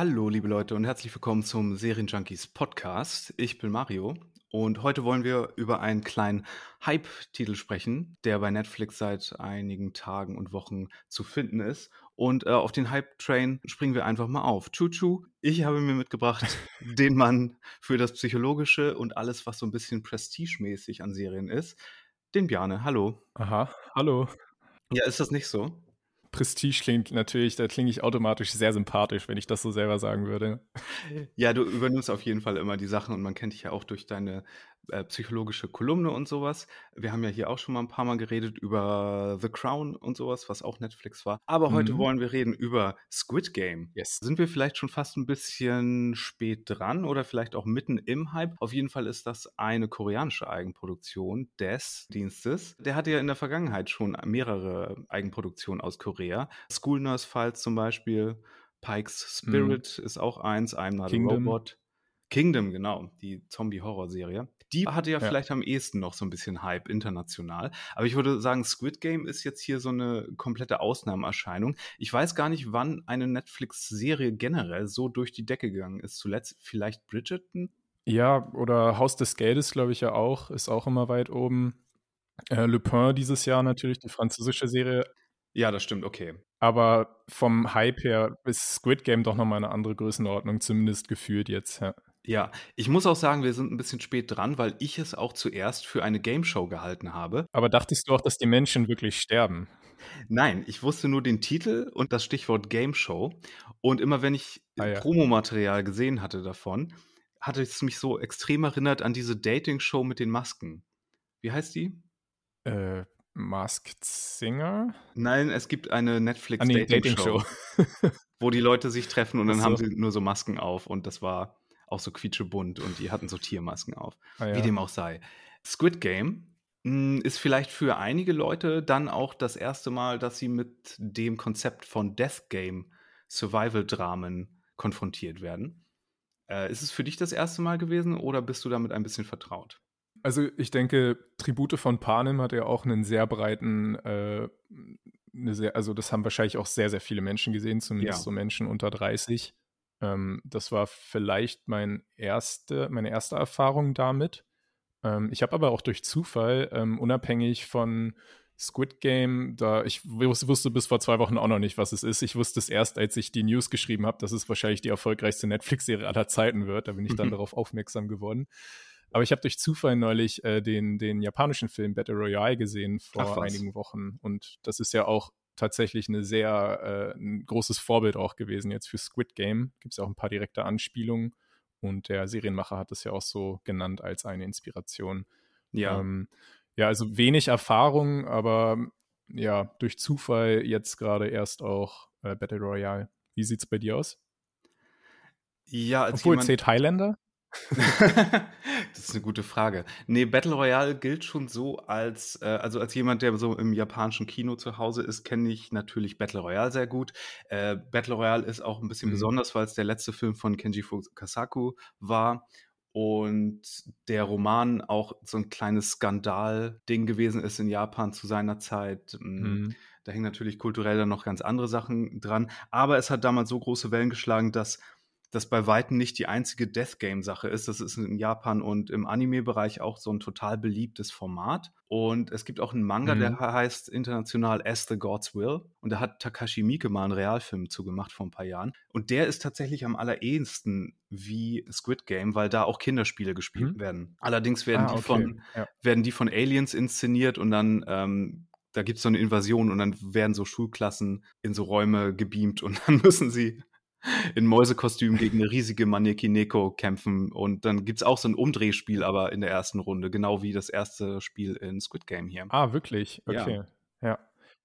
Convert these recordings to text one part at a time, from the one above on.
Hallo, liebe Leute, und herzlich willkommen zum Serienjunkies Podcast. Ich bin Mario und heute wollen wir über einen kleinen Hype-Titel sprechen, der bei Netflix seit einigen Tagen und Wochen zu finden ist. Und äh, auf den Hype-Train springen wir einfach mal auf. Chuchu, ich habe mir mitgebracht den Mann für das Psychologische und alles, was so ein bisschen prestigemäßig an Serien ist, den Bjane. Hallo. Aha, hallo. Ja, ist das nicht so? Prestige klingt natürlich, da klinge ich automatisch sehr sympathisch, wenn ich das so selber sagen würde. Ja, du übernimmst auf jeden Fall immer die Sachen und man kennt dich ja auch durch deine äh, psychologische Kolumne und sowas. Wir haben ja hier auch schon mal ein paar Mal geredet über The Crown und sowas, was auch Netflix war. Aber heute Mhm. wollen wir reden über Squid Game. Yes. Sind wir vielleicht schon fast ein bisschen spät dran oder vielleicht auch mitten im Hype? Auf jeden Fall ist das eine koreanische Eigenproduktion des Dienstes. Der hatte ja in der Vergangenheit schon mehrere Eigenproduktionen aus Korea. School Nurse Files zum Beispiel. Pikes Spirit ist auch eins, I'm Not Mhm. Kingdom. a Robot. Kingdom, genau, die Zombie-Horror-Serie. Die hatte ja, Ja. vielleicht am ehesten noch so ein bisschen Hype international. Aber ich würde sagen, Squid Game ist jetzt hier so eine komplette Ausnahmeerscheinung. Ich weiß gar nicht, wann eine Netflix-Serie generell so durch die Decke gegangen ist. Zuletzt vielleicht Bridgerton? Ja, oder Haus des Geldes, glaube ich ja auch, ist auch immer weit oben. Äh, Le Pen dieses Jahr natürlich, die französische Serie. Ja, das stimmt, okay. Aber vom Hype her ist Squid Game doch nochmal eine andere Größenordnung, zumindest gefühlt jetzt. Ja. Ja, ich muss auch sagen, wir sind ein bisschen spät dran, weil ich es auch zuerst für eine Game-Show gehalten habe. Aber dachtest du auch, dass die Menschen wirklich sterben? Nein, ich wusste nur den Titel und das Stichwort Game Show. Und immer wenn ich Ah, ja. Promomaterial gesehen hatte davon, hatte es mich so extrem erinnert an diese Dating-Show mit den Masken. Wie heißt die? Äh, Masked Singer? Nein, es gibt eine Ah, nee, Netflix-Dating-Show, wo die Leute sich treffen und dann Ach haben so. sie nur so Masken auf und das war auch so quietschebunt und die hatten so Tiermasken auf. Ah, ja. Wie dem auch sei. Squid Game mh, ist vielleicht für einige Leute dann auch das erste Mal, dass sie mit dem Konzept von Death Game Survival-Dramen konfrontiert werden. Äh, ist es für dich das erste Mal gewesen oder bist du damit ein bisschen vertraut? Also ich denke, Tribute von Panem hat ja auch einen sehr breiten, äh, eine sehr, also das haben wahrscheinlich auch sehr, sehr viele Menschen gesehen, zumindest Ja. so Menschen unter 30. Ähm, das war vielleicht mein erste, meine erste Erfahrung damit. Ähm, ich habe aber auch durch Zufall, ähm, unabhängig von Squid Game, da ich wus- wusste bis vor zwei Wochen auch noch nicht, was es ist. Ich wusste es erst, als ich die News geschrieben habe, dass es wahrscheinlich die erfolgreichste Netflix-Serie aller Zeiten wird. Da bin ich dann darauf aufmerksam geworden. Aber ich habe durch Zufall neulich äh, den, den japanischen Film Battle Royale gesehen vor einigen Wochen. Und das ist ja auch tatsächlich eine sehr, äh, ein großes Vorbild auch gewesen jetzt für Squid Game. Gibt es ja auch ein paar direkte Anspielungen. Und der Serienmacher hat es ja auch so genannt als eine Inspiration. Ja. Ähm, ja, also wenig Erfahrung, aber ja, durch Zufall jetzt gerade erst auch äh, Battle Royale. Wie sieht's bei dir aus? ja, als Obwohl, jemand, zählt Highlander? das ist eine gute Frage. Nee, Battle Royale gilt schon so als, äh, also als jemand, der so im japanischen Kino zu Hause ist, kenne ich natürlich Battle Royale sehr gut. Äh, Battle Royale ist auch ein bisschen Mhm. besonders, weil es der letzte Film von Kenji Fukasaku war und der Roman auch so ein kleines Skandal-Ding gewesen ist in Japan zu seiner Zeit. Mm, Mhm. Da hängen natürlich kulturell dann noch ganz andere Sachen dran. Aber es hat damals so große Wellen geschlagen, dass das bei Weitem nicht die einzige Death Game-Sache ist. Das ist in Japan und im Anime-Bereich auch so ein total beliebtes Format. Und es gibt auch einen Manga, Mhm. der heißt international As the Gods Will. Und da hat Takashi Miike mal einen Realfilm zugemacht vor ein paar Jahren. Und der ist tatsächlich am allerehesten wie Squid Game, weil da auch Kinderspiele gespielt Mhm. werden. Allerdings werden, Ah, die okay. von, Ja. werden die von Aliens inszeniert und dann ähm, da gibt es so eine Invasion und dann werden so Schulklassen in so Räume gebeamt und dann müssen sie in Mäusekostüm gegen eine riesige Manekineko kämpfen. Und dann gibt es auch so ein Umdrehspiel, aber in der ersten Runde, genau wie das erste Spiel in Squid Game hier. Ah, wirklich? Ja. Okay. Ja.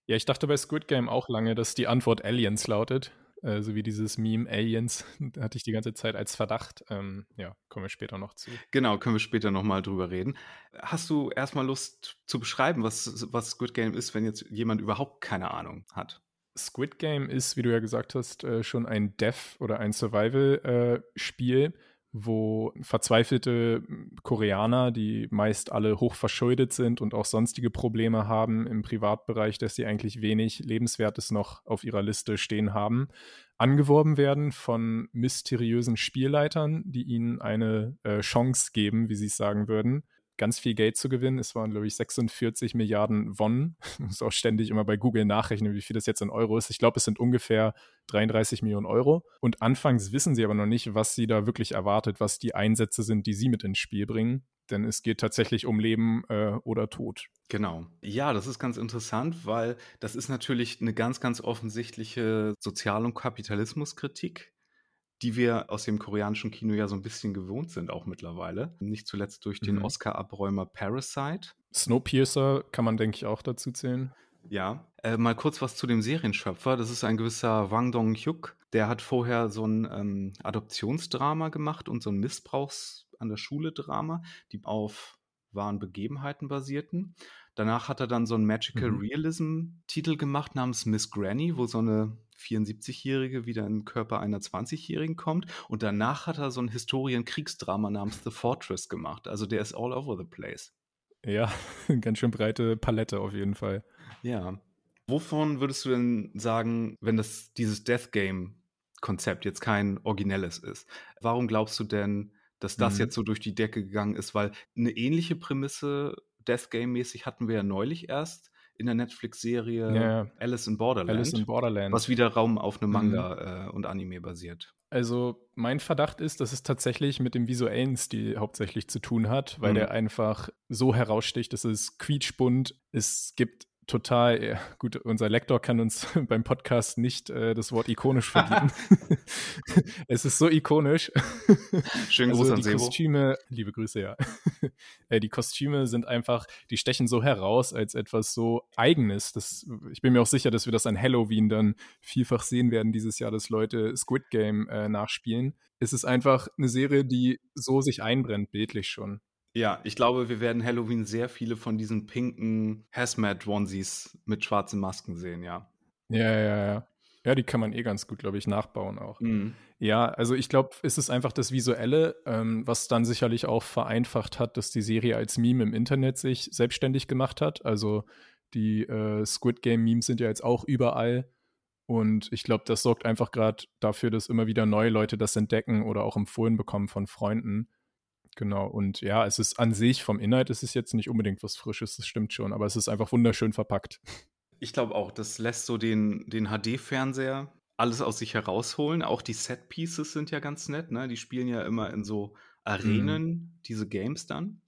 Ja, ich dachte bei Squid Game auch lange, dass die Antwort Aliens lautet. Äh, so wie dieses Meme Aliens, hatte ich die ganze Zeit als Verdacht. Ähm, ja, kommen wir später noch zu. Genau, können wir später nochmal drüber reden. Hast du erstmal Lust zu beschreiben, was, was Squid Game ist, wenn jetzt jemand überhaupt keine Ahnung hat? Squid Game ist, wie du ja gesagt hast, äh, schon ein Death- oder ein Survival-Spiel. Äh, wo verzweifelte Koreaner, die meist alle hoch verschuldet sind und auch sonstige Probleme haben im Privatbereich, dass sie eigentlich wenig Lebenswertes noch auf ihrer Liste stehen haben, angeworben werden von mysteriösen Spielleitern, die ihnen eine äh, Chance geben, wie sie es sagen würden, ganz viel Geld zu gewinnen. Es waren, glaube ich, 46 Milliarden Won. Ich muss auch ständig immer bei Google nachrechnen, wie viel das jetzt in Euro ist. Ich glaube, es sind ungefähr 33 Millionen Euro. Und anfangs wissen sie aber noch nicht, was sie da wirklich erwartet, was die Einsätze sind, die sie mit ins Spiel bringen. Denn es geht tatsächlich um Leben äh, oder Tod. Genau. Ja, das ist ganz interessant, weil das ist natürlich eine ganz, ganz offensichtliche Sozial- und Kapitalismuskritik die wir aus dem koreanischen Kino ja so ein bisschen gewohnt sind, auch mittlerweile. Nicht zuletzt durch den mhm. Oscar-Abräumer Parasite. Snowpiercer kann man, denke ich, auch dazu zählen. Ja, äh, mal kurz was zu dem Serienschöpfer. Das ist ein gewisser Wang Dong-hyuk. Der hat vorher so ein ähm, Adoptionsdrama gemacht und so ein Missbrauchs- an der Schule-Drama, die auf wahren Begebenheiten basierten. Danach hat er dann so einen Magical mhm. Realism-Titel gemacht namens Miss Granny, wo so eine 74-Jährige wieder in den Körper einer 20-Jährigen kommt. Und danach hat er so ein Historien-Kriegsdrama namens The Fortress gemacht. Also der ist all over the place. Ja, ganz schön breite Palette auf jeden Fall. Ja. Wovon würdest du denn sagen, wenn das dieses Death Game Konzept jetzt kein originelles ist? Warum glaubst du denn, dass das mhm. jetzt so durch die Decke gegangen ist? Weil eine ähnliche Prämisse Death Game mäßig hatten wir ja neulich erst in der Netflix-Serie ja. Alice in Borderland. Alice in Borderland. Was wieder Raum auf einem Manga mhm. äh, und Anime basiert. Also mein Verdacht ist, dass es tatsächlich mit dem visuellen Stil hauptsächlich zu tun hat, weil mhm. der einfach so heraussticht, dass es quietschbunt, es gibt total, ja, gut, unser Lektor kann uns beim Podcast nicht äh, das Wort ikonisch verbieten. es ist so ikonisch. Schönen Gruß also an die Sebo. Kostüme, liebe Grüße, ja. äh, die Kostüme sind einfach, die stechen so heraus als etwas so Eigenes. Das, ich bin mir auch sicher, dass wir das an Halloween dann vielfach sehen werden dieses Jahr, dass Leute Squid Game äh, nachspielen. Es ist einfach eine Serie, die so sich einbrennt, bildlich schon. Ja, ich glaube, wir werden Halloween sehr viele von diesen pinken Hazmat-Onesies mit schwarzen Masken sehen, ja. Ja, ja, ja. Ja, die kann man eh ganz gut, glaube ich, nachbauen auch. Mhm. Ja, also ich glaube, es ist einfach das Visuelle, ähm, was dann sicherlich auch vereinfacht hat, dass die Serie als Meme im Internet sich selbstständig gemacht hat. Also die äh, Squid Game-Memes sind ja jetzt auch überall. Und ich glaube, das sorgt einfach gerade dafür, dass immer wieder neue Leute das entdecken oder auch empfohlen bekommen von Freunden. Genau, und ja, es ist an sich vom Inhalt ist es jetzt nicht unbedingt was Frisches, das stimmt schon, aber es ist einfach wunderschön verpackt. Ich glaube auch, das lässt so den, den HD-Fernseher alles aus sich herausholen. Auch die Set-Pieces sind ja ganz nett, ne? Die spielen ja immer in so Arenen, mhm. diese Games dann.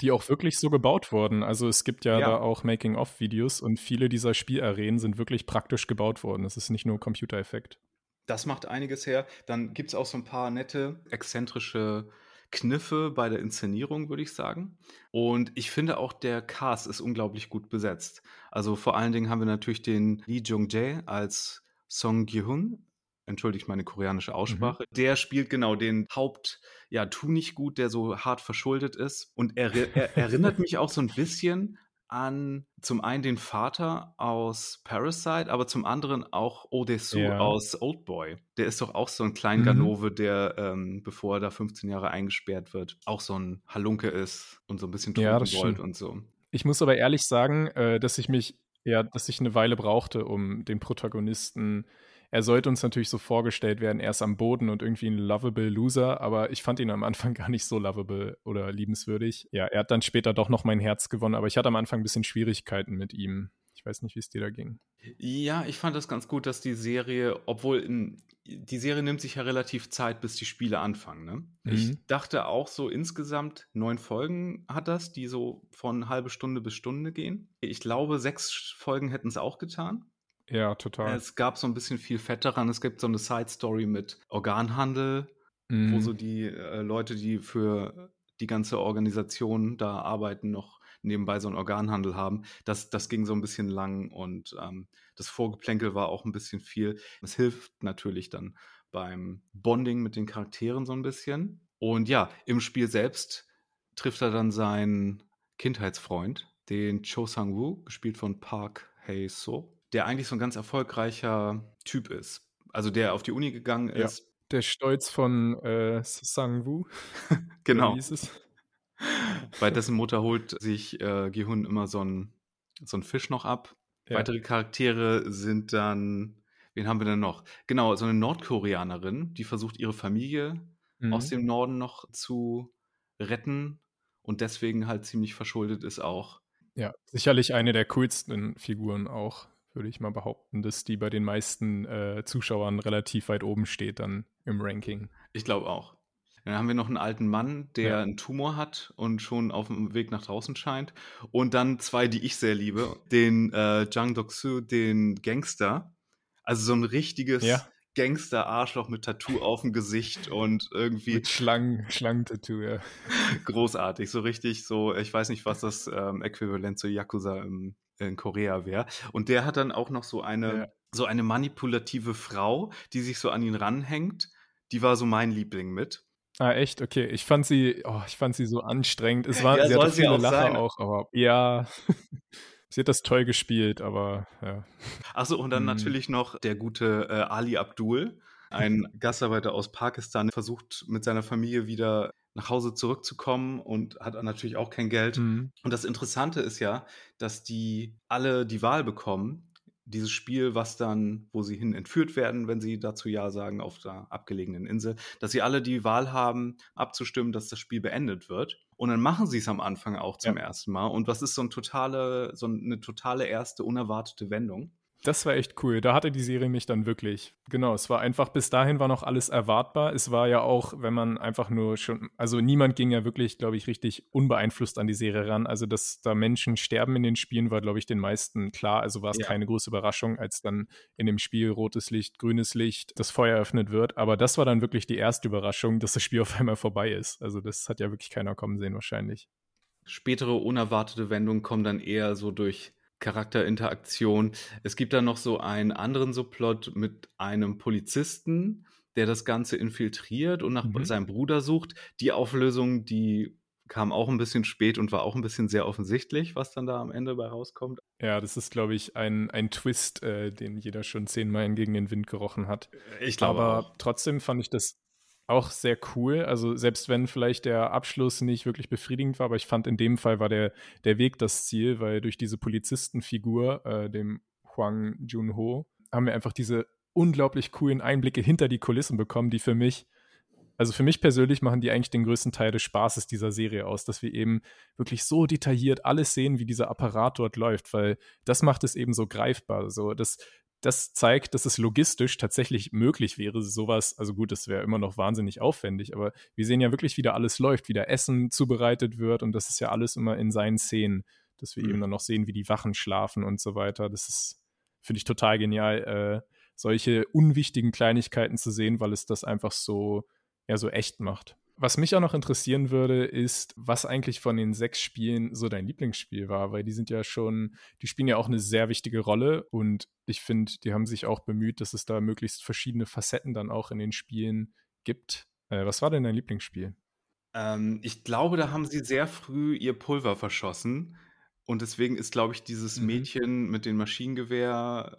Die auch wirklich so gebaut wurden. Also es gibt ja, ja. da auch Making-of-Videos und viele dieser Spielarenen sind wirklich praktisch gebaut worden. Es ist nicht nur Computereffekt. Das macht einiges her. Dann gibt es auch so ein paar nette, exzentrische Kniffe bei der Inszenierung, würde ich sagen. Und ich finde auch, der Cast ist unglaublich gut besetzt. Also vor allen Dingen haben wir natürlich den Lee Jung-jae als Song Gi-hun. Entschuldigt meine koreanische Aussprache. Mhm. Der spielt genau den Haupt, ja, tu nicht gut, der so hart verschuldet ist. Und er, er erinnert mich auch so ein bisschen an zum einen den Vater aus Parasite, aber zum anderen auch Odesu ja. aus Oldboy. Der ist doch auch so ein kleiner Ganove, mhm. der, ähm, bevor er da 15 Jahre eingesperrt wird, auch so ein Halunke ist und so ein bisschen ja, wollt und so. Ich muss aber ehrlich sagen, äh, dass ich mich, ja, dass ich eine Weile brauchte, um den Protagonisten er sollte uns natürlich so vorgestellt werden, er ist am Boden und irgendwie ein lovable Loser, aber ich fand ihn am Anfang gar nicht so lovable oder liebenswürdig. Ja, er hat dann später doch noch mein Herz gewonnen, aber ich hatte am Anfang ein bisschen Schwierigkeiten mit ihm. Ich weiß nicht, wie es dir da ging. Ja, ich fand das ganz gut, dass die Serie, obwohl in, die Serie nimmt sich ja relativ Zeit, bis die Spiele anfangen. Ne? Mhm. Ich dachte auch so insgesamt neun Folgen hat das, die so von halbe Stunde bis Stunde gehen. Ich glaube, sechs Folgen hätten es auch getan. Ja, total. Es gab so ein bisschen viel Fett daran. Es gibt so eine Side-Story mit Organhandel, mhm. wo so die äh, Leute, die für die ganze Organisation da arbeiten, noch nebenbei so einen Organhandel haben. Das, das ging so ein bisschen lang und ähm, das Vorgeplänkel war auch ein bisschen viel. Es hilft natürlich dann beim Bonding mit den Charakteren so ein bisschen. Und ja, im Spiel selbst trifft er dann seinen Kindheitsfreund, den Cho Sang-woo, gespielt von Park Hae-so, der eigentlich so ein ganz erfolgreicher Typ ist. Also der auf die Uni gegangen ist. Ja, der Stolz von äh, Sang-woo. genau. Bei dessen Mutter holt sich äh, Gihun immer so einen so Fisch noch ab. Ja. Weitere Charaktere sind dann, wen haben wir denn noch? Genau, so eine Nordkoreanerin, die versucht, ihre Familie mhm. aus dem Norden noch zu retten und deswegen halt ziemlich verschuldet ist auch. Ja, sicherlich eine der coolsten Figuren auch, würde ich mal behaupten, dass die bei den meisten äh, Zuschauern relativ weit oben steht dann im Ranking. Ich glaube auch. Dann haben wir noch einen alten Mann, der ja. einen Tumor hat und schon auf dem Weg nach draußen scheint. Und dann zwei, die ich sehr liebe. Den äh, Jang Dok-soo, den Gangster. Also so ein richtiges ja. Gangster-Arschloch mit Tattoo auf dem Gesicht und irgendwie. Mit Schlangen, Schlangen-Tattoo, ja. Großartig, so richtig so, ich weiß nicht, was das ähm, Äquivalent zu Yakuza im, in Korea wäre. Und der hat dann auch noch so eine, ja. so eine manipulative Frau, die sich so an ihn ranhängt. Die war so mein Liebling mit. Ah, echt? Okay. Ich fand sie, oh, ich fand sie so anstrengend. Es war, ja, sie hatte viele auch Lacher sein. auch, aber ja. sie hat das toll gespielt, aber ja. Achso, und dann hm. natürlich noch der gute äh, Ali Abdul, ein Gastarbeiter aus Pakistan, versucht mit seiner Familie wieder nach Hause zurückzukommen und hat natürlich auch kein Geld. Mhm. Und das Interessante ist ja, dass die alle die Wahl bekommen, dieses Spiel, was dann, wo sie hin entführt werden, wenn sie dazu Ja sagen, auf der abgelegenen Insel, dass sie alle die Wahl haben, abzustimmen, dass das Spiel beendet wird. Und dann machen sie es am Anfang auch zum ja. ersten Mal. Und was ist so, ein totale, so eine totale erste unerwartete Wendung? Das war echt cool. Da hatte die Serie mich dann wirklich. Genau, es war einfach, bis dahin war noch alles erwartbar. Es war ja auch, wenn man einfach nur schon, also niemand ging ja wirklich, glaube ich, richtig unbeeinflusst an die Serie ran. Also, dass da Menschen sterben in den Spielen, war, glaube ich, den meisten klar. Also war es ja. keine große Überraschung, als dann in dem Spiel rotes Licht, grünes Licht, das Feuer eröffnet wird. Aber das war dann wirklich die erste Überraschung, dass das Spiel auf einmal vorbei ist. Also, das hat ja wirklich keiner kommen sehen, wahrscheinlich. Spätere unerwartete Wendungen kommen dann eher so durch Charakterinteraktion. Es gibt da noch so einen anderen Subplot mit einem Polizisten, der das Ganze infiltriert und nach mhm. seinem Bruder sucht. Die Auflösung, die kam auch ein bisschen spät und war auch ein bisschen sehr offensichtlich, was dann da am Ende bei rauskommt. Ja, das ist, glaube ich, ein, ein Twist, äh, den jeder schon zehnmal gegen den Wind gerochen hat. Ich glaube Aber auch. trotzdem fand ich das auch sehr cool. Also selbst wenn vielleicht der Abschluss nicht wirklich befriedigend war, aber ich fand in dem Fall war der, der Weg das Ziel, weil durch diese Polizistenfigur, äh, dem Huang Junho, haben wir einfach diese unglaublich coolen Einblicke hinter die Kulissen bekommen, die für mich, also für mich persönlich machen die eigentlich den größten Teil des Spaßes dieser Serie aus, dass wir eben wirklich so detailliert alles sehen, wie dieser Apparat dort läuft, weil das macht es eben so greifbar. So, das, das zeigt, dass es logistisch tatsächlich möglich wäre, sowas, also gut, das wäre immer noch wahnsinnig aufwendig, aber wir sehen ja wirklich, wie da alles läuft, wie da Essen zubereitet wird und das ist ja alles immer in seinen Szenen, dass wir mhm. eben dann noch sehen, wie die Wachen schlafen und so weiter. Das ist, finde ich, total genial, äh, solche unwichtigen Kleinigkeiten zu sehen, weil es das einfach so, ja, so echt macht. Was mich auch noch interessieren würde, ist, was eigentlich von den sechs Spielen so dein Lieblingsspiel war, weil die sind ja schon, die spielen ja auch eine sehr wichtige Rolle und ich finde, die haben sich auch bemüht, dass es da möglichst verschiedene Facetten dann auch in den Spielen gibt. Äh, was war denn dein Lieblingsspiel? Ähm, ich glaube, da haben sie sehr früh ihr Pulver verschossen. Und deswegen ist, glaube ich, dieses mhm. Mädchen mit dem Maschinengewehr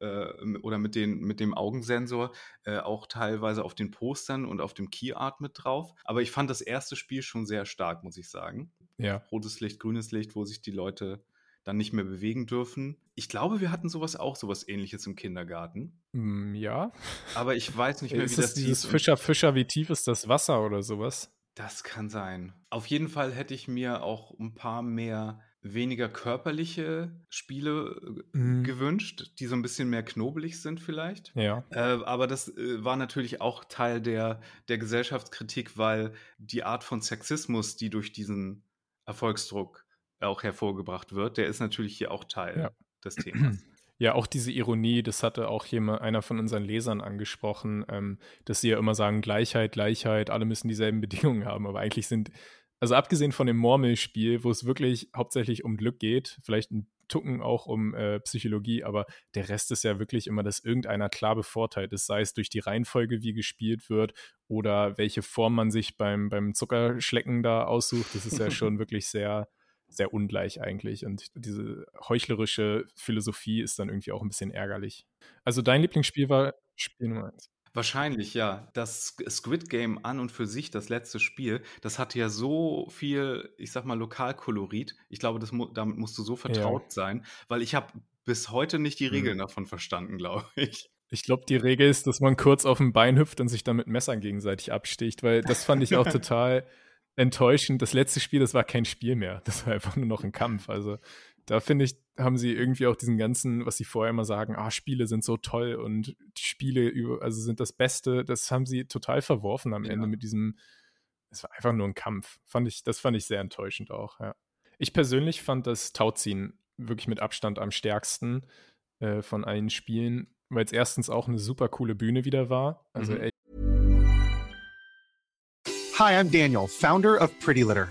äh, oder mit, den, mit dem Augensensor äh, auch teilweise auf den Postern und auf dem Keyart mit drauf. Aber ich fand das erste Spiel schon sehr stark, muss ich sagen. Ja. Rotes Licht, grünes Licht, wo sich die Leute dann nicht mehr bewegen dürfen. Ich glaube, wir hatten sowas auch, sowas ähnliches im Kindergarten. Mm, ja. Aber ich weiß nicht mehr, ist wie das, das dieses Fischer, Fischer, wie tief ist das Wasser oder sowas? Das kann sein. Auf jeden Fall hätte ich mir auch ein paar mehr weniger körperliche Spiele äh, mhm. gewünscht, die so ein bisschen mehr knobelig sind vielleicht. Ja. Äh, aber das äh, war natürlich auch Teil der, der Gesellschaftskritik, weil die Art von Sexismus, die durch diesen Erfolgsdruck auch hervorgebracht wird, der ist natürlich hier auch Teil ja. des Themas. Ja, auch diese Ironie, das hatte auch jemand, einer von unseren Lesern angesprochen, ähm, dass sie ja immer sagen, Gleichheit, Gleichheit, alle müssen dieselben Bedingungen haben, aber eigentlich sind also abgesehen von dem Murmelspiel, wo es wirklich hauptsächlich um Glück geht, vielleicht ein Tucken auch um äh, Psychologie, aber der Rest ist ja wirklich immer, dass irgendeiner klar bevorteilt ist, sei es durch die Reihenfolge, wie gespielt wird oder welche Form man sich beim, beim Zuckerschlecken da aussucht. Das ist ja schon wirklich sehr, sehr ungleich eigentlich. Und diese heuchlerische Philosophie ist dann irgendwie auch ein bisschen ärgerlich. Also dein Lieblingsspiel war Spiel Nummer eins. Wahrscheinlich, ja. Das Squid Game an und für sich, das letzte Spiel, das hatte ja so viel, ich sag mal, Lokalkolorit. Ich glaube, das damit musst du so vertraut ja. sein, weil ich habe bis heute nicht die Regeln mhm. davon verstanden, glaube ich. Ich glaube, die Regel ist, dass man kurz auf dem Bein hüpft und sich dann mit Messern gegenseitig absticht, weil das fand ich auch total enttäuschend. Das letzte Spiel, das war kein Spiel mehr. Das war einfach nur noch ein Kampf. Also da finde ich, haben sie irgendwie auch diesen ganzen, was sie vorher immer sagen, ah, Spiele sind so toll und Spiele also sind das Beste, das haben sie total verworfen am ja. Ende mit diesem, es war einfach nur ein Kampf. Fand ich, das fand ich sehr enttäuschend auch, ja. Ich persönlich fand das Tauziehen wirklich mit Abstand am stärksten äh, von allen Spielen, weil es erstens auch eine super coole Bühne wieder war. Also mhm. Hi, I'm Daniel, Founder of Pretty Litter.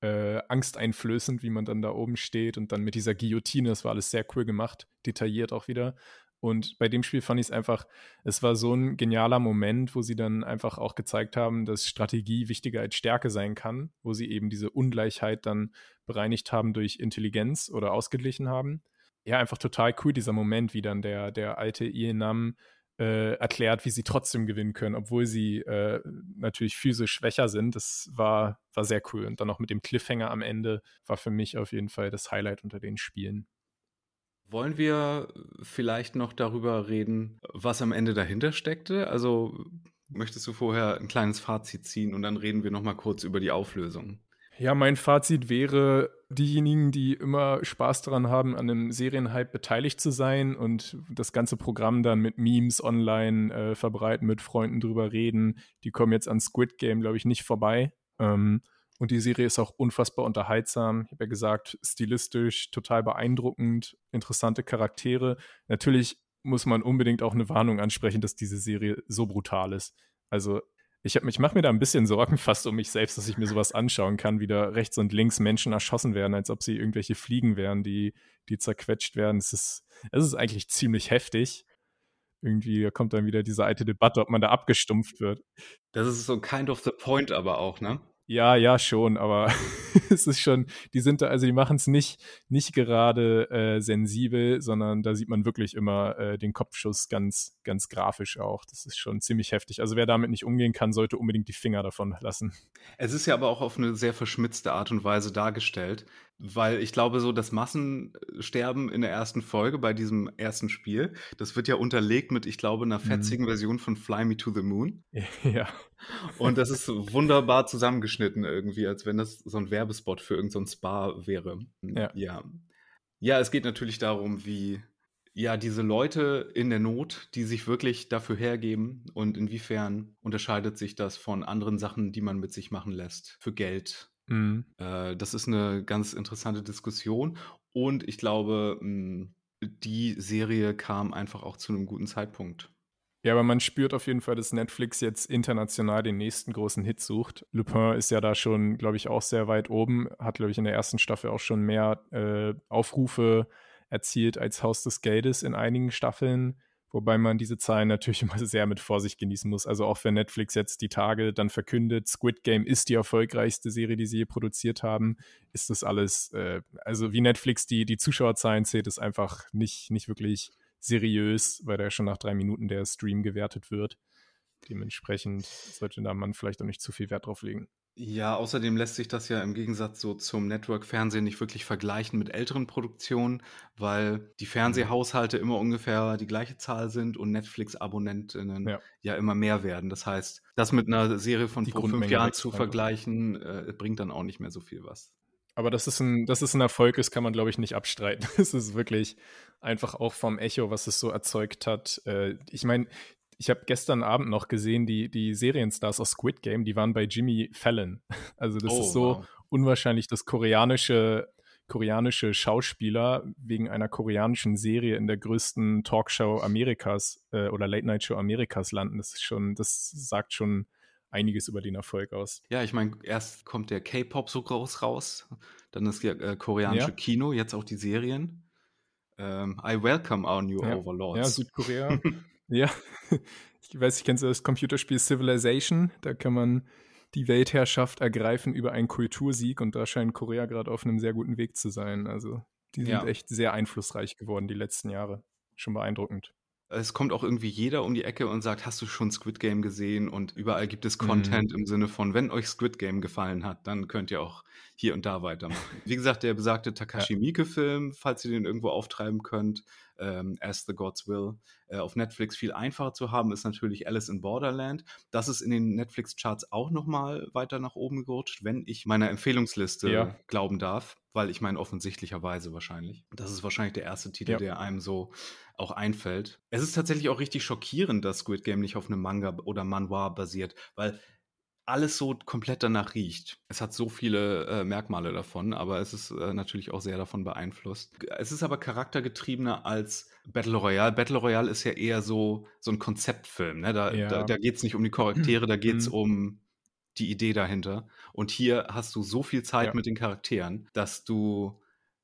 Äh, angsteinflößend, wie man dann da oben steht und dann mit dieser Guillotine, das war alles sehr cool gemacht, detailliert auch wieder. Und bei dem Spiel fand ich es einfach, es war so ein genialer Moment, wo sie dann einfach auch gezeigt haben, dass Strategie wichtiger als Stärke sein kann, wo sie eben diese Ungleichheit dann bereinigt haben durch Intelligenz oder ausgeglichen haben. Ja, einfach total cool, dieser Moment, wie dann der, der alte Ienam äh, erklärt, wie sie trotzdem gewinnen können, obwohl sie äh, natürlich physisch schwächer sind. Das war, war sehr cool. Und dann noch mit dem Cliffhanger am Ende war für mich auf jeden Fall das Highlight unter den Spielen. Wollen wir vielleicht noch darüber reden, was am Ende dahinter steckte? Also möchtest du vorher ein kleines Fazit ziehen und dann reden wir noch mal kurz über die Auflösung? Ja, mein Fazit wäre, diejenigen, die immer Spaß daran haben, an einem Serienhype beteiligt zu sein und das ganze Programm dann mit Memes online äh, verbreiten, mit Freunden drüber reden, die kommen jetzt an Squid Game, glaube ich, nicht vorbei. Ähm, und die Serie ist auch unfassbar unterhaltsam. Ich habe ja gesagt, stilistisch total beeindruckend, interessante Charaktere. Natürlich muss man unbedingt auch eine Warnung ansprechen, dass diese Serie so brutal ist. Also ich, ich mache mir da ein bisschen Sorgen fast um mich selbst, dass ich mir sowas anschauen kann, wie da rechts und links Menschen erschossen werden, als ob sie irgendwelche Fliegen wären, die, die zerquetscht werden. Es ist, es ist eigentlich ziemlich heftig. Irgendwie kommt dann wieder diese alte Debatte, ob man da abgestumpft wird. Das ist so kind of the point aber auch, ne? Ja, ja, schon, aber es ist schon, die sind da, also die machen es nicht, nicht gerade äh, sensibel, sondern da sieht man wirklich immer äh, den Kopfschuss ganz, ganz grafisch auch. Das ist schon ziemlich heftig. Also wer damit nicht umgehen kann, sollte unbedingt die Finger davon lassen. Es ist ja aber auch auf eine sehr verschmitzte Art und Weise dargestellt. Weil ich glaube, so das Massensterben in der ersten Folge bei diesem ersten Spiel, das wird ja unterlegt mit, ich glaube, einer mhm. fetzigen mhm. Version von Fly Me to the Moon. Ja. Und das ist wunderbar zusammengeschnitten irgendwie, als wenn das so ein Werbespot für irgendein so Spa wäre. Ja. ja. Ja, es geht natürlich darum, wie ja diese Leute in der Not, die sich wirklich dafür hergeben und inwiefern unterscheidet sich das von anderen Sachen, die man mit sich machen lässt für Geld Mhm. Äh, das ist eine ganz interessante Diskussion und ich glaube, hm, die Serie kam einfach auch zu einem guten Zeitpunkt. Ja, aber man spürt auf jeden Fall, dass Netflix jetzt international den nächsten großen Hit sucht. Lupin ist ja da schon, glaube ich, auch sehr weit oben, hat, glaube ich, in der ersten Staffel auch schon mehr äh, Aufrufe erzielt als Haus des Geldes in einigen Staffeln. Wobei man diese Zahlen natürlich immer sehr mit Vorsicht genießen muss. Also auch wenn Netflix jetzt die Tage dann verkündet, Squid Game ist die erfolgreichste Serie, die sie je produziert haben, ist das alles, äh, also wie Netflix die, die Zuschauerzahlen zählt, ist einfach nicht, nicht wirklich seriös, weil da schon nach drei Minuten der Stream gewertet wird. Dementsprechend sollte da man vielleicht auch nicht zu viel Wert drauf legen. Ja, außerdem lässt sich das ja im Gegensatz so zum Network-Fernsehen nicht wirklich vergleichen mit älteren Produktionen, weil die Mhm. Fernsehhaushalte immer ungefähr die gleiche Zahl sind und Netflix-Abonnentinnen ja. Ja. immer mehr werden. Das heißt, das mit einer Serie von Die vor fünf Jahren zu vergleichen, äh, bringt dann auch nicht mehr so viel was. Aber dass es ein, dass es ein Erfolg ist, kann man, glaube ich, nicht abstreiten. Es ist wirklich einfach auch vom Echo, was es so erzeugt hat. Äh, ich meine, ich habe gestern Abend noch gesehen, die, die Serienstars aus Squid Game, die waren bei Jimmy Fallon. Also das Oh, ist so wow. unwahrscheinlich, dass koreanische, koreanische Schauspieler wegen einer koreanischen Serie in der größten Talkshow Amerikas äh, oder Late-Night-Show Amerikas landen. Das ist schon, das sagt schon einiges über den Erfolg aus. Ja, ich meine, erst kommt der K-Pop so groß raus, dann das äh, koreanische Ja. Kino, jetzt auch die Serien. Ähm, I welcome our new Ja, overlords. ja Südkorea. ja, ich weiß, ich kenne so das Computerspiel Civilization. Da kann man die Weltherrschaft ergreifen über einen Kultursieg und da scheint Korea gerade auf einem sehr guten Weg zu sein. Also die sind Ja. echt sehr einflussreich geworden die letzten Jahre. Schon beeindruckend. Es kommt auch irgendwie jeder um die Ecke und sagt, hast du schon Squid Game gesehen? Und überall gibt es Mhm. Content im Sinne von, wenn euch Squid Game gefallen hat, dann könnt ihr auch hier und da weitermachen. Wie gesagt, der besagte Takashi Miike-Film, falls ihr den irgendwo auftreiben könnt, ähm, As the Gods Will, äh, auf Netflix viel einfacher zu haben, ist natürlich Alice in Borderland. Das ist in den Netflix-Charts auch nochmal weiter nach oben gerutscht, wenn ich meiner Empfehlungsliste Ja. glauben darf, weil ich meine offensichtlicherweise wahrscheinlich. Das ist wahrscheinlich der erste Titel, Ja. der einem so auch einfällt. Es ist tatsächlich auch richtig schockierend, dass Squid Game nicht auf einem Manga oder Manhwa basiert, weil alles so komplett danach riecht. Es hat so viele äh, Merkmale davon, aber es ist äh, natürlich auch sehr davon beeinflusst. Es ist aber charaktergetriebener als Battle Royale. Battle Royale ist ja eher so, so ein Konzeptfilm. Ne? Da, Ja. da, da geht es nicht um die Charaktere, da geht es Mhm. um die Idee dahinter. Und hier hast du so viel Zeit Ja. mit den Charakteren, dass du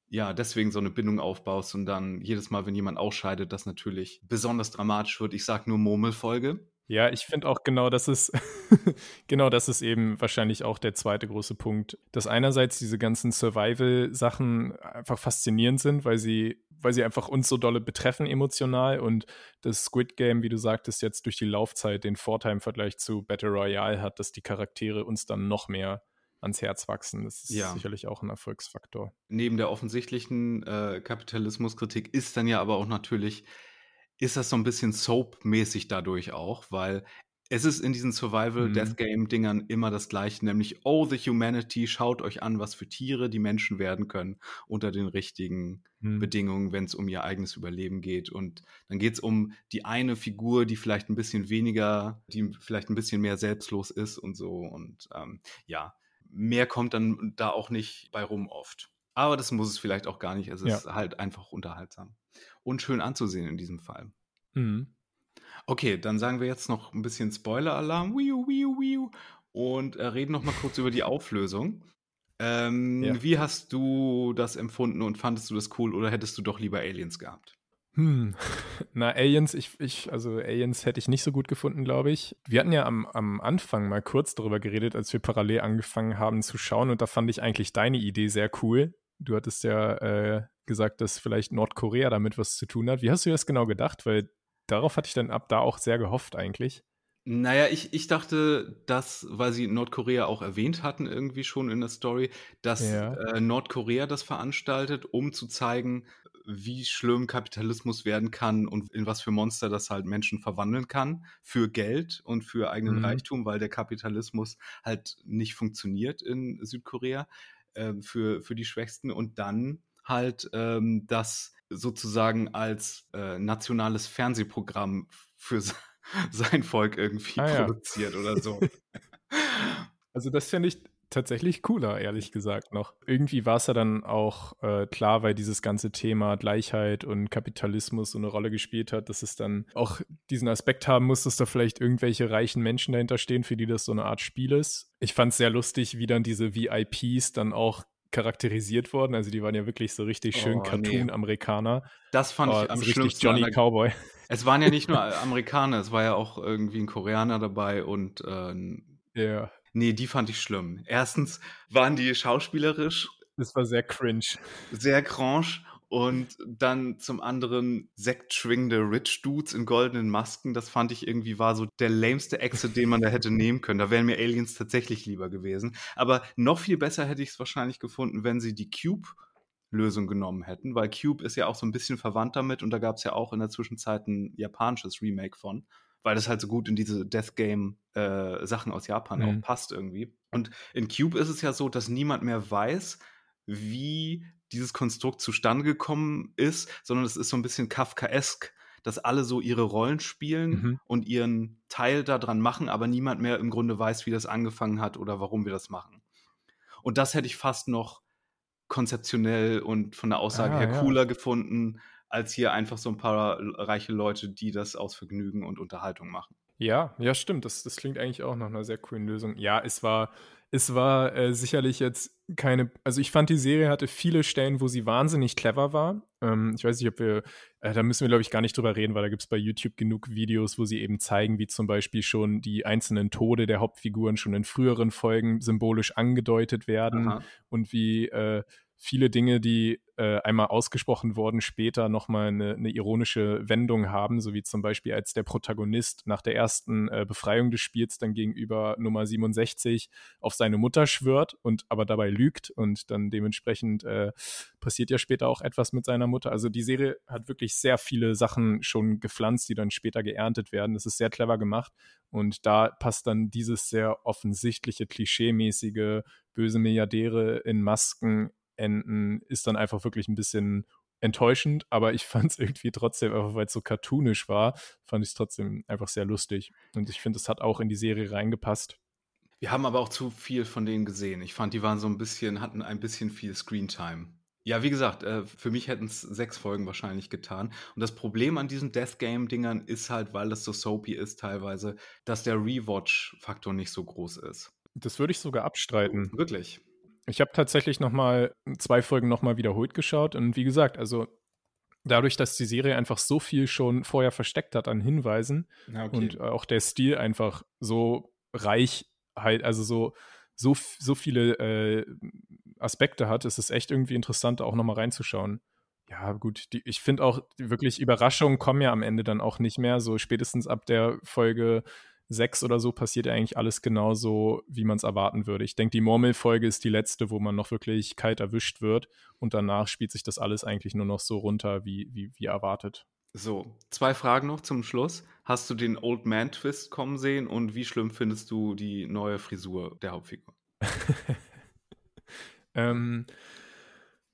ja deswegen so eine Bindung aufbaust und dann jedes Mal, wenn jemand ausscheidet, das natürlich besonders dramatisch wird. Ich sag nur Murmelfolge. Ja, ich finde auch genau, das ist genau, das ist eben wahrscheinlich auch der zweite große Punkt, dass einerseits diese ganzen Survival-Sachen einfach faszinierend sind, weil sie, weil sie einfach uns so dolle betreffen emotional und das Squid Game, wie du sagtest, jetzt durch die Laufzeit den Vorteil im Vergleich zu Battle Royale hat, dass die Charaktere uns dann noch mehr ans Herz wachsen. Das ist Ja. sicherlich auch ein Erfolgsfaktor. neben der offensichtlichen äh, Kapitalismuskritik ist dann ja aber auch natürlich, ist das so ein bisschen Soap-mäßig dadurch auch, weil es ist in diesen Mhm. Survival-Death-Game-Dingern immer das Gleiche, nämlich, oh, the humanity, schaut euch an, was für Tiere die Menschen werden können unter den richtigen Mhm. Bedingungen, wenn es um ihr eigenes Überleben geht. Und dann geht es um die eine Figur, die vielleicht ein bisschen weniger, die vielleicht ein bisschen mehr selbstlos ist und so. Und ähm, ja, mehr kommt dann da auch nicht bei rum oft. Aber das muss es vielleicht auch gar nicht. Es Ja. ist halt einfach unterhaltsam. Und schön anzusehen in diesem Fall. Mhm. Okay, dann sagen wir jetzt noch ein bisschen Spoiler-Alarm. Wiu, wiu, wiu. Und äh, reden noch mal kurz über die Auflösung. Ähm, Ja. Wie hast du das empfunden und fandest du das cool oder hättest du doch lieber Aliens gehabt? Hm. Na, Aliens, ich, ich, also Aliens hätte ich nicht so gut gefunden, glaube ich. Wir hatten ja am, am Anfang mal kurz darüber geredet, als wir parallel angefangen haben zu schauen und da fand ich eigentlich deine Idee sehr cool. Du hattest ja äh, gesagt, dass vielleicht Nordkorea damit was zu tun hat. Wie hast du das genau gedacht? Weil darauf hatte ich dann ab da auch sehr gehofft eigentlich. Naja, ich, ich dachte, dass, weil sie Nordkorea auch erwähnt hatten, irgendwie schon in der Story, dass Ja. äh, Nordkorea das veranstaltet, um zu zeigen, wie schlimm Kapitalismus werden kann und in was für Monster das halt Menschen verwandeln kann für Geld und für eigenen Mhm. Reichtum, weil der Kapitalismus halt nicht funktioniert in Südkorea ähm, für, für die Schwächsten und dann halt ähm, das sozusagen als äh, nationales Fernsehprogramm für se- sein Volk irgendwie Ah, ja. produziert oder so. Also das fände ich tatsächlich cooler, ehrlich gesagt noch. Irgendwie war es ja dann auch äh, klar, weil dieses ganze Thema Gleichheit und Kapitalismus so eine Rolle gespielt hat, dass es dann auch diesen Aspekt haben muss, dass da vielleicht irgendwelche reichen Menschen dahinter stehen, für die das so eine Art Spiel ist. Ich fand es sehr lustig, wie dann diese VIPs dann auch charakterisiert wurden. Also die waren ja wirklich so richtig schön Oh, nee. Cartoon-Amerikaner. Das fand Oh, ich am schlimmsten. an Johnny der- Cowboy. Es waren ja nicht nur Amerikaner, es war ja auch irgendwie ein Koreaner dabei und äh, Ja, nee, die fand ich schlimm. Erstens waren die schauspielerisch das war sehr cringe. sehr crange Und dann zum anderen sektschwingende Rich Dudes in goldenen Masken. Das fand ich irgendwie war so der lameste Exit, den man da hätte nehmen können. Da wären mir Aliens tatsächlich lieber gewesen. Aber noch viel besser hätte ich es wahrscheinlich gefunden, wenn sie die Cube Lösung genommen hätten, weil Cube ist ja auch so ein bisschen verwandt damit und da gab es ja auch in der Zwischenzeit ein japanisches Remake von, weil das halt so gut in diese Death Game äh, Sachen aus Japan mhm. auch passt irgendwie. Und in Cube ist es ja so, dass niemand mehr weiß, wie dieses Konstrukt zustande gekommen ist, sondern es ist so ein bisschen Kafkaesk, dass alle so ihre Rollen spielen mhm. und ihren Teil daran machen, aber niemand mehr im Grunde weiß, wie das angefangen hat oder warum wir das machen. Und das hätte ich fast noch konzeptionell und von der Aussage ah, her ja. cooler gefunden, als hier einfach so ein paar reiche Leute, die das aus Vergnügen und Unterhaltung machen. Ja, ja, stimmt. Das, das klingt eigentlich auch nach einer sehr coolen Lösung. Ja, es war, es war äh, sicherlich jetzt keine, also ich fand die Serie hatte viele Stellen, wo sie wahnsinnig clever war. Ähm, ich weiß nicht, ob wir, äh, da müssen wir glaube ich gar nicht drüber reden, weil da gibt es bei YouTube genug Videos, wo sie eben zeigen, wie zum Beispiel schon die einzelnen Tode der Hauptfiguren schon in früheren Folgen symbolisch angedeutet werden Aha. und wie äh, viele Dinge, die äh, einmal ausgesprochen wurden, später nochmal eine, eine ironische Wendung haben, so wie zum Beispiel als der Protagonist nach der ersten äh, Befreiung des Spiels dann gegenüber Nummer 67 auf seine Mutter schwört und aber dabei lügt und dann dementsprechend äh, passiert ja später auch etwas mit seiner Mutter. Also die Serie hat wirklich sehr viele Sachen schon gepflanzt, die dann später geerntet werden. Das ist sehr clever gemacht und da passt dann dieses sehr offensichtliche, klischeemäßige böse Milliardäre in Masken enden, ist dann einfach wirklich ein bisschen enttäuschend, aber ich fand es irgendwie trotzdem, einfach weil es so cartoonisch war, fand ich es trotzdem einfach sehr lustig. Und ich finde, es hat auch in die Serie reingepasst. Wir haben aber auch zu viel von denen gesehen. Ich fand, die waren so ein bisschen, hatten ein bisschen viel Screentime. Ja, wie gesagt, äh, für mich hätten es sechs Folgen wahrscheinlich getan. Und das Problem an diesen Death Game-Dingern ist halt, weil das so soapy ist teilweise, dass der Rewatch-Faktor nicht so groß ist. Das würde ich sogar abstreiten. Wirklich. Ich habe tatsächlich noch mal zwei Folgen noch mal wiederholt geschaut und wie gesagt, also dadurch, dass die Serie einfach so viel schon vorher versteckt hat an Hinweisen okay. und auch der Stil einfach so reich halt, also so so, so viele äh, Aspekte hat, ist es echt irgendwie interessant, auch noch mal reinzuschauen. Ja, gut, die, ich finde auch wirklich Überraschungen kommen ja am Ende dann auch nicht mehr. So spätestens ab der Folge 6 oder so passiert eigentlich alles genauso, wie man es erwarten würde. Ich denke, die Murmelfolge ist die letzte, wo man noch wirklich kalt erwischt wird und danach spielt sich das alles eigentlich nur noch so runter, wie, wie, wie erwartet. So, zwei Fragen noch zum Schluss. Hast du den Old Man Twist kommen sehen und wie schlimm findest du die neue Frisur der Hauptfigur? ähm,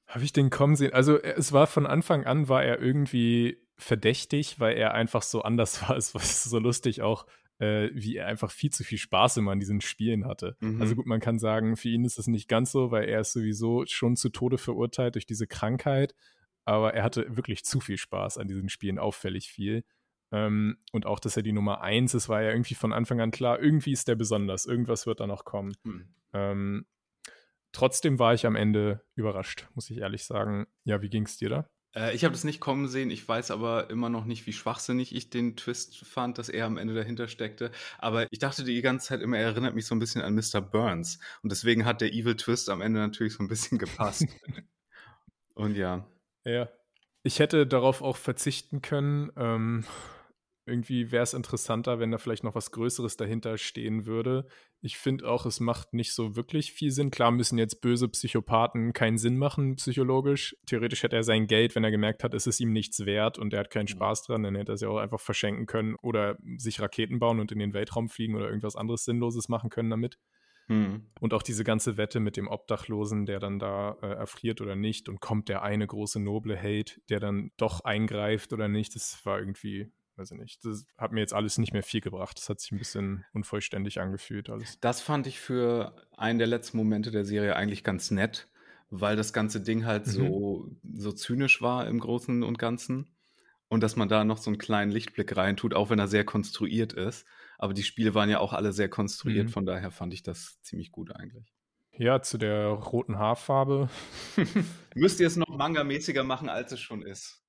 Habe ich den kommen sehen? Also, es war von Anfang an, war er irgendwie verdächtig, weil er einfach so anders war. Es war so lustig auch äh, wie er einfach viel zu viel Spaß immer an diesen Spielen hatte. Also mhm. Also gut, man kann sagen, für ihn ist es nicht ganz so, weil er ist sowieso schon zu Tode verurteilt durch diese Krankheit, aber er hatte wirklich zu viel Spaß an diesen Spielen, auffällig viel. Ähm, und auch, dass er die Nummer eins ist, war ja irgendwie von Anfang an klar, irgendwie ist der besonders, irgendwas wird da noch kommen. Mhm. Ähm, trotzdem war ich am Ende überrascht, muss ich ehrlich sagen. Ja, wie ging es dir da? Äh, ich habe das nicht kommen sehen. Ich weiß aber immer noch nicht, wie schwachsinnig ich den Twist fand, dass er am Ende dahinter steckte. Aber ich dachte die ganze Zeit immer, er erinnert mich so ein bisschen an Mr. Burns. Und deswegen hat der Evil Twist am Ende natürlich so ein bisschen gepasst. Und ja. Ja. Ich hätte darauf auch verzichten können. Ähm, irgendwie wäre es interessanter, wenn da vielleicht noch was Größeres dahinter stehen würde. Ich finde auch, es macht nicht so wirklich viel Sinn. Klar müssen jetzt böse Psychopathen keinen Sinn machen, psychologisch. Theoretisch hätte er sein Geld, wenn er gemerkt hat, es ist ihm nichts wert und er hat keinen mhm. Spaß dran, dann hätte er es ja auch einfach verschenken können oder sich Raketen bauen und in den Weltraum fliegen oder irgendwas anderes Sinnloses machen können damit. Hm. Und auch diese ganze Wette mit dem Obdachlosen, der dann da äh, erfriert oder nicht und kommt der eine große noble Held, der dann doch eingreift oder nicht, das war irgendwie weiß ich nicht. Das hat mir jetzt alles nicht mehr viel gebracht. Das hat sich ein bisschen unvollständig angefühlt alles. Das fand ich für einen der letzten Momente der Serie eigentlich ganz nett, weil das ganze Ding halt mhm. so, so zynisch war im Großen und Ganzen. Und dass man da noch so einen kleinen Lichtblick reintut, auch wenn er sehr konstruiert ist. Aber die Spiele waren ja auch alle sehr konstruiert, mhm. von daher fand ich das ziemlich gut eigentlich. Ja, zu der roten Haarfarbe. Müsst ihr es noch manga-mäßiger machen, als es schon ist.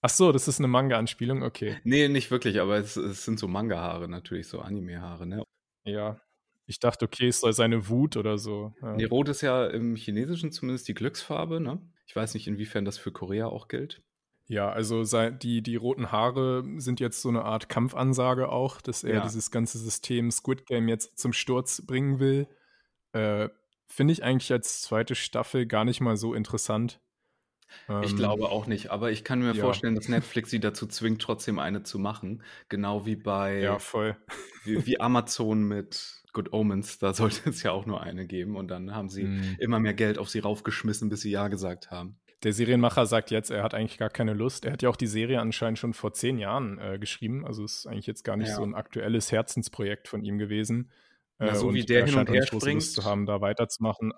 Ach so, das ist eine Manga-Anspielung, okay. Nee, nicht wirklich, aber es, es sind so Manga-Haare natürlich, so Anime-Haare, ne? Ja. Ich dachte, okay, es soll seine Wut oder so. Ja. Nee, Rot ist ja im Chinesischen zumindest die Glücksfarbe, ne? Ich weiß nicht, inwiefern das für Korea auch gilt. Ja, also die, die roten Haare sind jetzt so eine Art Kampfansage auch, dass er ja. dieses ganze System Squid Game jetzt zum Sturz bringen will. Äh, Finde ich eigentlich als zweite Staffel gar nicht mal so interessant. Ich ähm, glaube auch nicht, aber ich kann mir ja. vorstellen, dass Netflix sie dazu zwingt, trotzdem eine zu machen. Genau wie bei ja, voll. Wie, wie Amazon mit Good Omens, da sollte es ja auch nur eine geben und dann haben sie mm. immer mehr Geld auf sie raufgeschmissen, bis sie Ja gesagt haben. Der Serienmacher sagt jetzt, er hat eigentlich gar keine Lust. Er hat ja auch die Serie anscheinend schon vor zehn Jahren äh, geschrieben. Also ist eigentlich jetzt gar nicht ja. so ein aktuelles Herzensprojekt von ihm gewesen. Äh, so wie der hin und her springt, Lust zu haben, da weiterzumachen.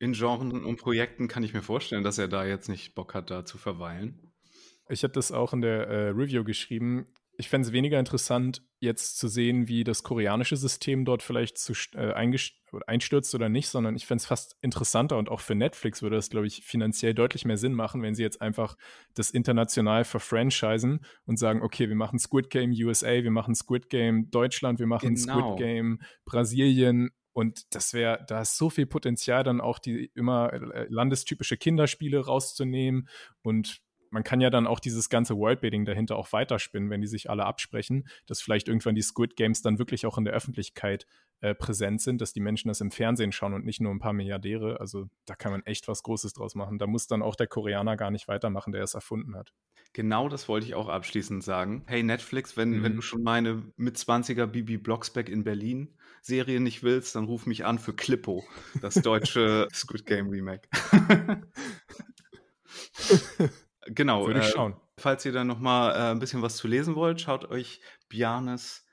In Genren und Projekten kann ich mir vorstellen, dass er da jetzt nicht Bock hat, da zu verweilen. Ich habe das auch in der äh, Review geschrieben ich fände es weniger interessant, jetzt zu sehen, wie das koreanische System dort vielleicht zu, äh, einstürzt oder nicht, sondern ich fände es fast interessanter und auch für Netflix würde das, glaube ich, finanziell deutlich mehr Sinn machen, wenn sie jetzt einfach das international verfranchisen und sagen, okay, wir machen Squid Game USA, wir machen Squid Game Deutschland, wir machen genau. Squid Game Brasilien und das wäre, da ist so viel Potenzial, dann auch die immer äh, landestypische Kinderspiele rauszunehmen und man kann ja dann auch dieses ganze Worldbuilding dahinter auch weiterspinnen, wenn die sich alle absprechen, dass vielleicht irgendwann die Squid Games dann wirklich auch in der Öffentlichkeit äh, präsent sind, dass die Menschen das im Fernsehen schauen und nicht nur ein paar Milliardäre. Also da kann man echt was Großes draus machen. Da muss dann auch der Koreaner gar nicht weitermachen, der es erfunden hat. Genau das wollte ich auch abschließend sagen. Hey Netflix, wenn, mhm. wenn du schon meine mit 20er Bibi Blocksberg in Berlin Serie nicht willst, dann ruf mich an für Klippo, das deutsche Squid Game Remake. Genau. Würde ich äh, schauen. Falls ihr da noch mal äh, ein bisschen was zu lesen wollt, schaut euch Bianes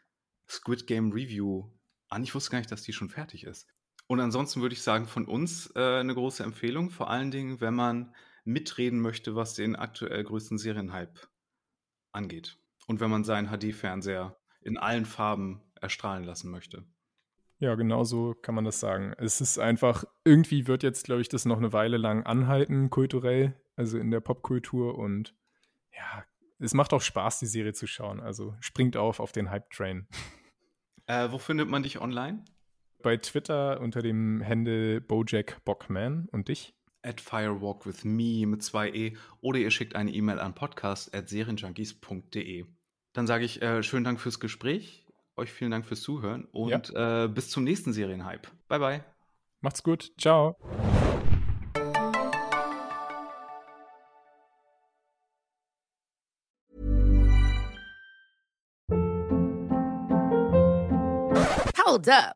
Squid Game Review an. Ich wusste gar nicht, dass die schon fertig ist. Und ansonsten würde ich sagen, von uns äh, eine große Empfehlung. Vor allen Dingen, wenn man mitreden möchte, was den aktuell größten Serienhype angeht. Und wenn man seinen HD-Fernseher in allen Farben erstrahlen lassen möchte. Ja, genau so kann man das sagen. Es ist einfach, irgendwie wird jetzt, glaube ich, das noch eine Weile lang anhalten, kulturell also in der Popkultur und ja, es macht auch Spaß, die Serie zu schauen. Also springt auf auf den Hype-Train. Äh, wo findet man dich online? Bei Twitter unter dem Handle Bojack Bockman und dich? At Firewalk with me mit zwei E oder ihr schickt eine E-Mail an podcast at serienjunkies.de. Dann sage ich äh, schönen Dank fürs Gespräch, euch vielen Dank fürs Zuhören und ja. äh, bis zum nächsten Serienhype. Bye bye. Macht's gut. Ciao. Hold up.